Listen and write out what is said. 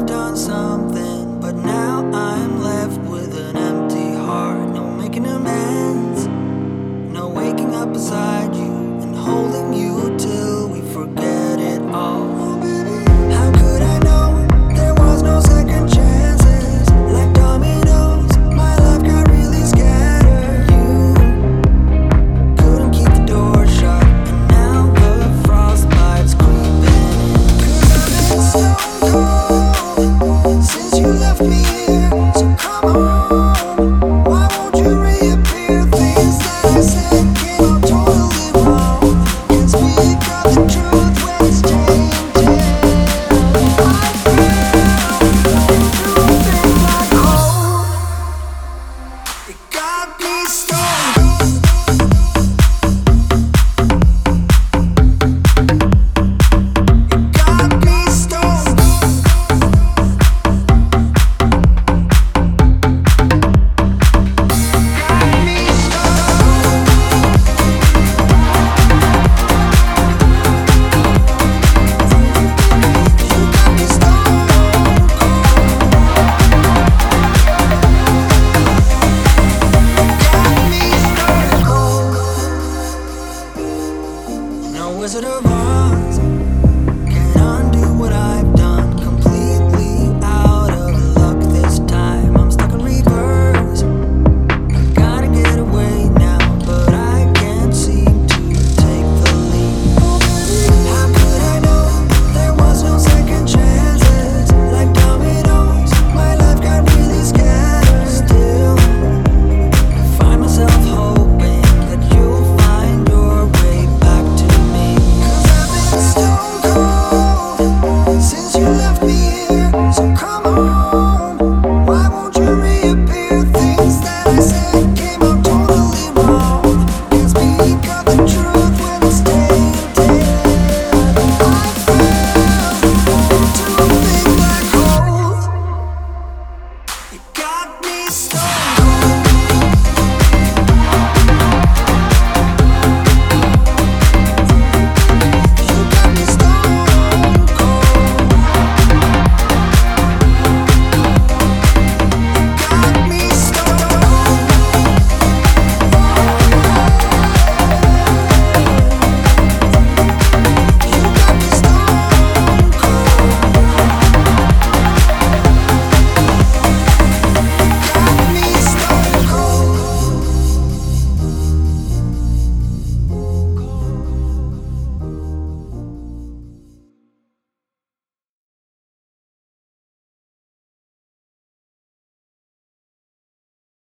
have done something, but now I'm left with an empty heart. No making amends, no waking up beside you and holding you till we forget. Wizard of Oz. Can undo what I